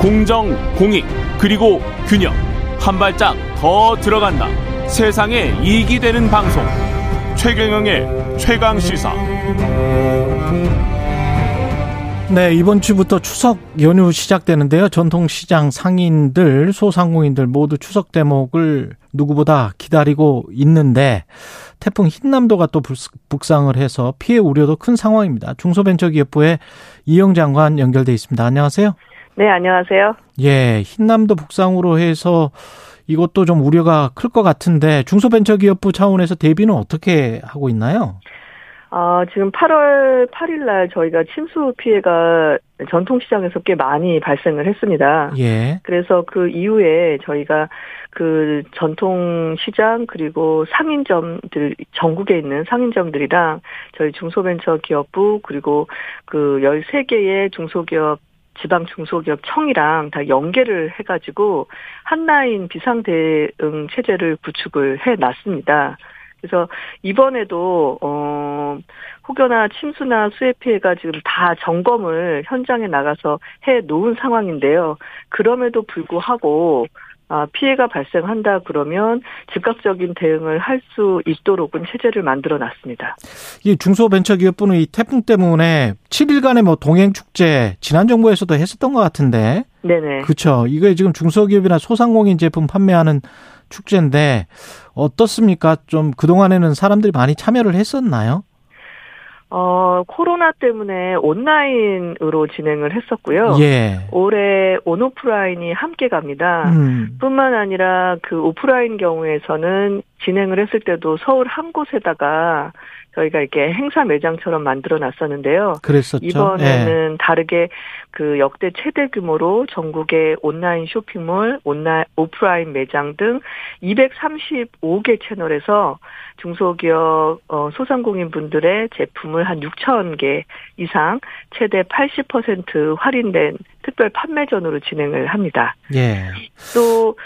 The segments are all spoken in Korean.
공정, 공익, 그리고 균형. 한 발짝 더 들어간다. 세상에 이익이 되는 방송. 최경영의 최강 시사. 네, 이번 주부터 추석 연휴 시작되는데요. 전통시장 상인들, 소상공인들 모두 추석 대목을 누구보다 기다리고 있는데 태풍 흰남도가 또 북상을 해서 피해 우려도 큰 상황입니다. 중소벤처기업부의 이영 장관 연결돼 있습니다. 안녕하세요. 네, 안녕하세요. 예, 흰남도 북상으로 해서 이것도 좀 우려가 클 것 같은데 중소벤처기업부 차원에서 대비는 어떻게 하고 있나요? 아, 지금 8월 8일 날 저희가 침수 피해가 전통시장에서 꽤 많이 발생을 했습니다. 예. 그래서 그 이후에 저희가 그 전통시장 그리고 상인점들 전국에 있는 상인점들이랑 저희 중소벤처기업부 그리고 그 13개의 중소기업 지방 중소기업 청이랑 다 연계를 해가지고 한라인 비상 대응 체제를 구축을 해 놨습니다. 그래서 이번에도 어 혹여나 침수나 수해 피해가 지금 다 점검을 현장에 나가서 해 놓은 상황인데요. 그럼에도 불구하고 아, 피해가 발생한다 그러면 즉각적인 대응을 할 수 있도록은 체제를 만들어 놨습니다. 이 중소벤처기업부는 이 태풍 때문에 7일간의 뭐 동행 축제 지난 정부에서도 했었던 것 같은데. 네네. 그렇죠. 이게 지금 중소기업이나 소상공인 제품 판매하는 축제인데 어떻습니까? 좀 그동안에는 사람들이 많이 참여를 했었나요? 어, 코로나 때문에 온라인으로 진행을 했었고요. 예. 올해 온오프라인이 함께 갑니다. 음. 뿐만 아니라 그 오프라인 경우에서는 진행을 했을 때도 서울 한 곳에다가 저희가 이렇게 행사 매장처럼 만들어 놨었는데요. 그랬었죠. 이번에는 예. 다르게 그 역대 최대 규모로 전국의 온라인 쇼핑몰, 온라인 오프라인 매장 등 235개 채널에서 중소기업 어, 소상공인 분들의 제품을 한 6천 개 이상 최대 80% 할인된 특별 판매전으로 진행을 합니다. 예. 또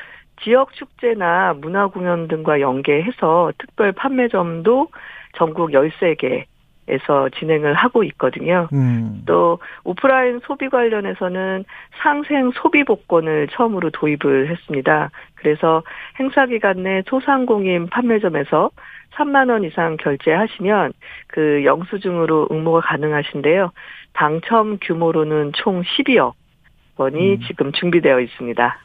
지역 축제나 문화 공연 등과 연계해서 특별 판매점도 전국 13개 에서 진행을 하고 있거든요. 음. 또 오프라인 소비 관련해서는 상생 소비 복권을 처음으로 도입을 했습니다. 그래서 행사 기간 내 소상공인 판매점에서 3만 원 이상 결제하시면 그 영수증으로 응모가 가능하신데요. 당첨 규모로는 총 12억 원이 음. 지금 준비되어 있습니다.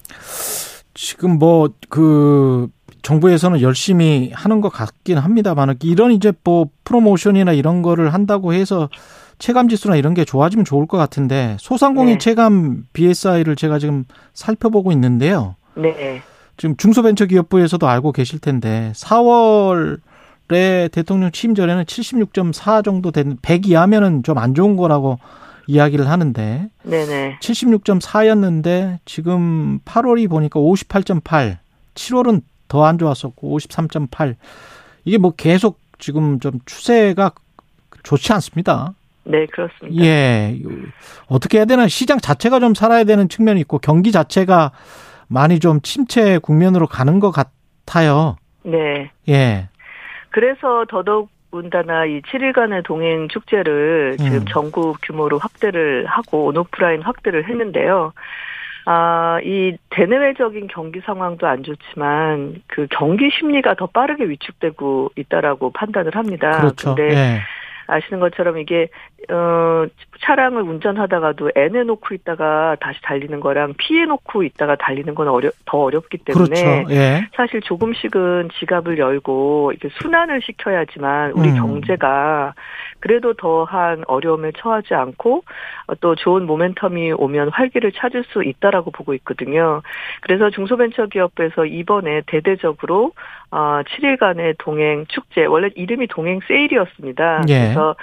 지금 뭐 그 정부에서는 열심히 하는 것 같긴 합니다만 이런 이제 뭐 프로모션이나 이런 거를 한다고 해서 체감 지수나 이런 게 좋아지면 좋을 것 같은데 소상공인 네. 체감 BSI를 제가 지금 살펴보고 있는데요. 네. 지금 중소벤처기업부에서도 알고 계실 텐데 4월에 대통령 취임 전에는 76.4 정도 된 100 이하면은 좀 안 좋은 거라고 이야기를 하는데 네네. 76.4였는데 지금 8월이 보니까 58.8, 7월은 더 안 좋았었고 53.8 이게 뭐 계속 지금 좀 추세가 좋지 않습니다. 네, 그렇습니다. 예. 어떻게 해야 되나 시장 자체가 좀 살아야 되는 측면이 있고 경기 자체가 많이 좀 침체 국면으로 가는 것 같아요. 네. 예. 그래서 더더욱 더군다나 이 7일간의 동행 축제를 지금 음. 전국 규모로 확대를 하고 온오프라인 확대를 했는데요. 아, 이 대내외적인 경기 상황도 안 좋지만 그 경기 심리가 더 빠르게 위축되고 있다라고 판단을 합니다. 그렇죠. 근데 예. 아시는 것처럼 이게 어 차량을 운전하다가도 N해 놓고 있다가 다시 달리는 거랑 P해 놓고 있다가 달리는 건 어려 더 어렵기 때문에 그렇죠. 예. 사실 조금씩은 지갑을 열고 이렇게 순환을 시켜야지만 우리 음. 경제가 그래도 더한 어려움에 처하지 않고 또 좋은 모멘텀이 오면 활기를 찾을 수 있다라고 보고 있거든요. 그래서 중소벤처기업부에서 이번에 대대적으로 어 7일간의 동행 축제 원래 이름이 동행 세일이었습니다. 예. 그래서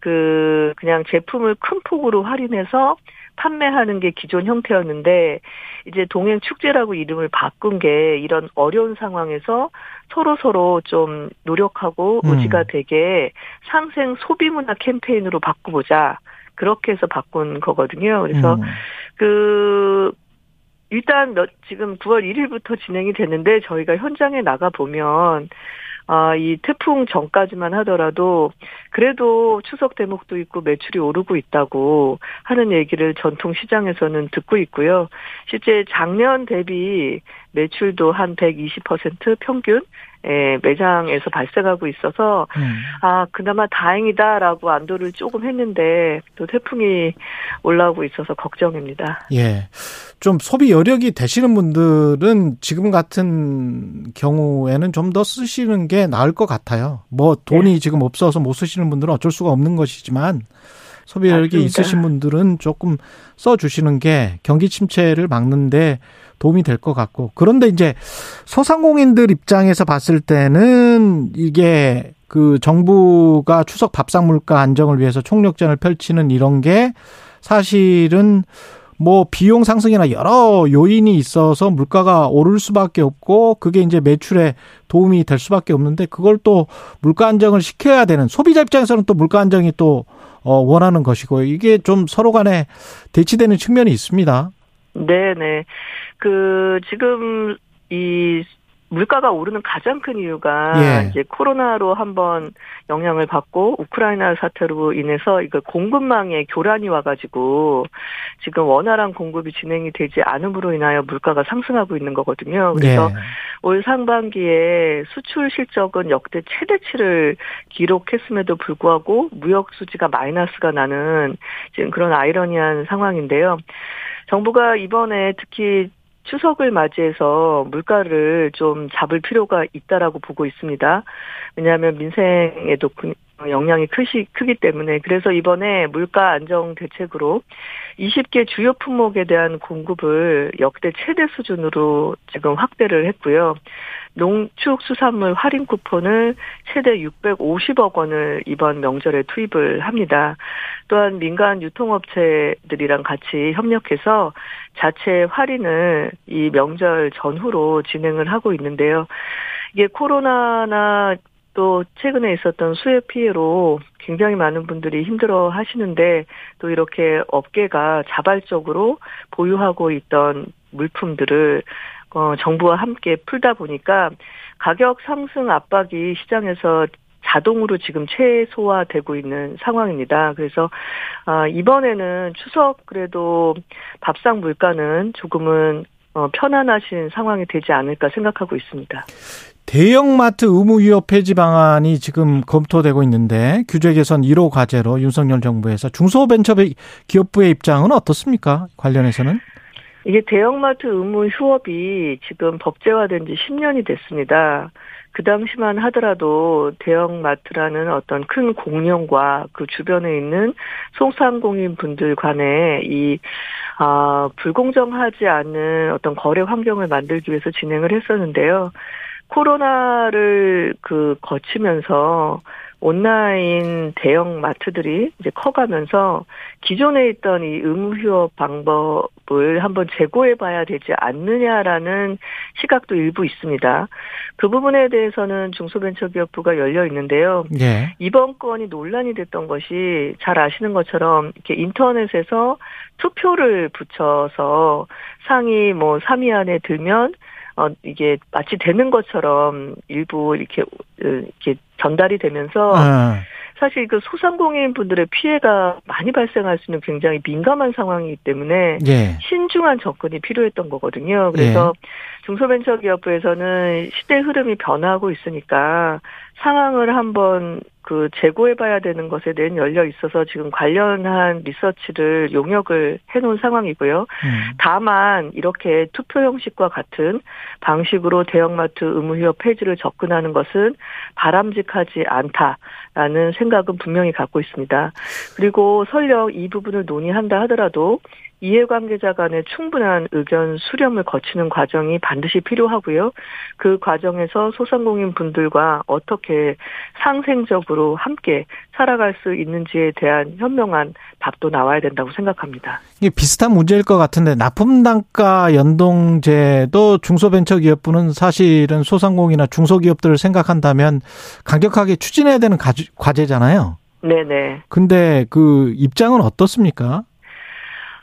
그 그냥 제품을 큰 폭으로 할인해서 판매하는 게 기존 형태였는데 이제 동행 축제라고 이름을 바꾼 게 이런 어려운 상황에서 서로 서로 좀 노력하고 음. 의지가 되게 상생 소비 문화 캠페인으로 바꾸보자 그렇게 해서 바꾼 거거든요. 그래서 음. 그 일단 지금 9월 1일부터 진행이 되는데 저희가 현장에 나가 보면 아, 이 태풍 전까지만 하더라도 그래도 추석 대목도 있고 매출이 오르고 있다고 하는 얘기를 전통 시장에서는 듣고 있고요. 실제 작년 대비 매출도 한 120% 평균 예, 매장에서 발생하고 있어서 음. 아 그나마 다행이다라고 안도를 조금 했는데 또 태풍이 올라오고 있어서 걱정입니다. 예, 좀 소비 여력이 되시는 분들은 지금 같은 경우에는 좀 더 쓰시는 게 나을 것 같아요. 뭐 돈이 네. 지금 없어서 못 쓰시는 분들은 어쩔 수가 없는 것이지만 소비 여력이 맞습니다. 있으신 분들은 조금 써 주시는 게 경기 침체를 막는데 도움이 될 것 같고 그런데 이제 소상공인들 입장에서 봤을 때는 이게 그 정부가 추석 밥상 물가 안정을 위해서 총력전을 펼치는 이런 게 사실은 뭐 비용 상승이나 여러 요인이 있어서 물가가 오를 수밖에 없고 그게 이제 매출에 도움이 될 수밖에 없는데 그걸 또 물가 안정을 시켜야 되는 소비자 입장에서는 또 물가 안정이 또 어, 원하는 것이고 이게 좀 서로 간에 대치되는 측면이 있습니다. 네 네. 그 지금 이 물가가 오르는 가장 큰 이유가 예. 이제 코로나로 한번 영향을 받고 우크라이나 사태로 인해서 이거 공급망에 교란이 와가지고 지금 원활한 공급이 진행이 되지 않음으로 인하여 물가가 상승하고 있는 거거든요. 그래서 예. 올 상반기에 수출 실적은 역대 최대치를 기록했음에도 불구하고 무역 수지가 마이너스가 나는 지금 그런 아이러니한 상황인데요. 정부가 이번에 특히 추석을 맞이해서 물가를 좀 잡을 필요가 있다라고 보고 있습니다. 왜냐하면 민생에도 영향이 크시, 크기 때문에 그래서 이번에 물가 안정 대책으로 20개 주요 품목에 대한 공급을 역대 최대 수준으로 지금 확대를 했고요. 농축수산물 할인 쿠폰을 최대 650억 원을 이번 명절에 투입을 합니다. 또한 민간 유통업체들이랑 같이 협력해서 자체 할인을 이 명절 전후로 진행을 하고 있는데요. 이게 코로나나 또 최근에 있었던 수해 피해로 굉장히 많은 분들이 힘들어 하시는데 또 이렇게 업계가 자발적으로 보유하고 있던 물품들을 어, 정부와 함께 풀다 보니까 가격 상승 압박이 시장에서 자동으로 지금 최소화되고 있는 상황입니다. 그래서 아, 이번에는 추석 그래도 밥상 물가는 조금은 어, 편안하신 상황이 되지 않을까 생각하고 있습니다. 대형마트 의무 위협 폐지 방안이 지금 검토되고 있는데 규제 개선 1호 과제로 윤석열 정부에서 중소벤처기업부의 입장은 어떻습니까? 관련해서는? 이게 대형마트 의무 휴업이 지금 법제화된 지 10년이 됐습니다. 그 당시만 하더라도 대형마트라는 어떤 큰 공룡과 그 주변에 있는 소상공인 분들 간에 이, 아, 불공정하지 않은 어떤 거래 환경을 만들기 위해서 진행을 했었는데요. 코로나를 그 거치면서 온라인 대형 마트들이 이제 커가면서 기존에 있던 이 의무 휴업 방법을 한번 재고해 봐야 되지 않느냐라는 시각도 일부 있습니다. 그 부분에 대해서는 중소벤처기업부가 열려 있는데요. 예. 이번 건이 논란이 됐던 것이 잘 아시는 것처럼 이렇게 인터넷에서 투표를 붙여서 상위 뭐 3위 안에 들면 어 이게 마치 되는 것처럼 일부 이렇게 이렇게 전달이 되면서 아. 사실 그 소상공인 분들의 피해가 많이 발생할 수 있는 굉장히 민감한 상황이기 때문에 예. 신중한 접근이 필요했던 거거든요. 그래서 예. 중소벤처기업부에서는 시대 흐름이 변화하고 있으니까 상황을 한번 그 재고해봐야 되는 것에 대한 열려 있어서 지금 관련한 리서치를 용역을 해놓은 상황이고요. 음. 다만 이렇게 투표 형식과 같은 방식으로 대형마트 의무휴업 폐지를 접근하는 것은 바람직하지 않다 라는 생각은 분명히 갖고 있습니다. 그리고 설령 이 부분을 논의한다 하더라도 이해관계자 간의 충분한 의견 수렴을 거치는 과정이 반드시 필요하고요. 그 과정에서 소상공인 분들과 어떻게 상생적으로 함께 살아갈 수 있는지에 대한 현명한 답도 나와야 된다고 생각합니다. 이게 비슷한 문제일 것 같은데 납품 단가 연동제도 중소벤처기업부는 사실은 소상공이나 중소기업들을 생각한다면 강력하게 추진해야 되는 과제잖아요. 네네. 근데 그 입장은 어떻습니까?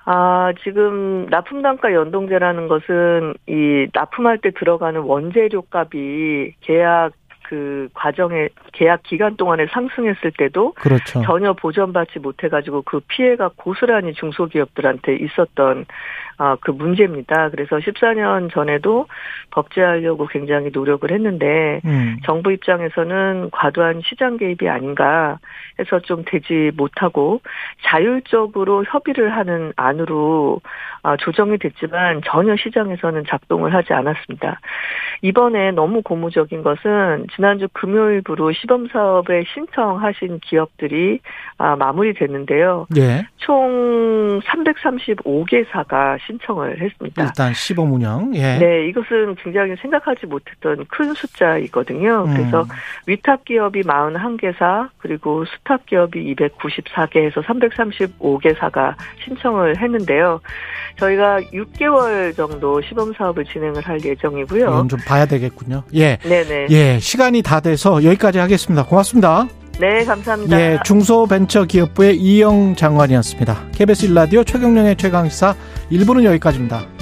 아, 지금 납품 단가 연동제라는 것은 이 납품할 때 들어가는 원재료 값이 계약 그 과정의 계약 기간 동안에 상승했을 때도 그렇죠. 전혀 보전받지 못해가지고 그 피해가 고스란히 중소기업들한테 있었던 아, 그 문제입니다. 그래서 14년 전에도 법제하려고 굉장히 노력을 했는데 음. 정부 입장에서는 과도한 시장 개입이 아닌가 해서 좀 되지 못하고 자율적으로 협의를 하는 안으로 아, 조정이 됐지만 전혀 시장에서는 작동을 하지 않았습니다. 이번에 너무 고무적인 것은 지난주 금요일부로 시범 사업에 신청하신 기업들이 아, 마무리됐는데요. 예. 총 335개사가 신청을 했습니다. 일단 시범 운영. 예. 네, 이것은 굉장히 생각하지 못했던 큰 숫자이거든요. 그래서 음. 위탁 기업이 41개사, 그리고 수탁 기업이 294개에서 335개사가 신청을 했는데요. 저희가 6개월 정도 시범 사업을 진행을 할 예정이고요. 이건 좀 봐야 되겠군요. 예. 네네. 예, 시간이 다 돼서 여기까지 하겠습니다. 고맙습니다. 네, 감사합니다. 예, 중소벤처기업부의 이영 장관이었습니다. KBS 일라디오 최경령의 최강시사 1부는 여기까지입니다.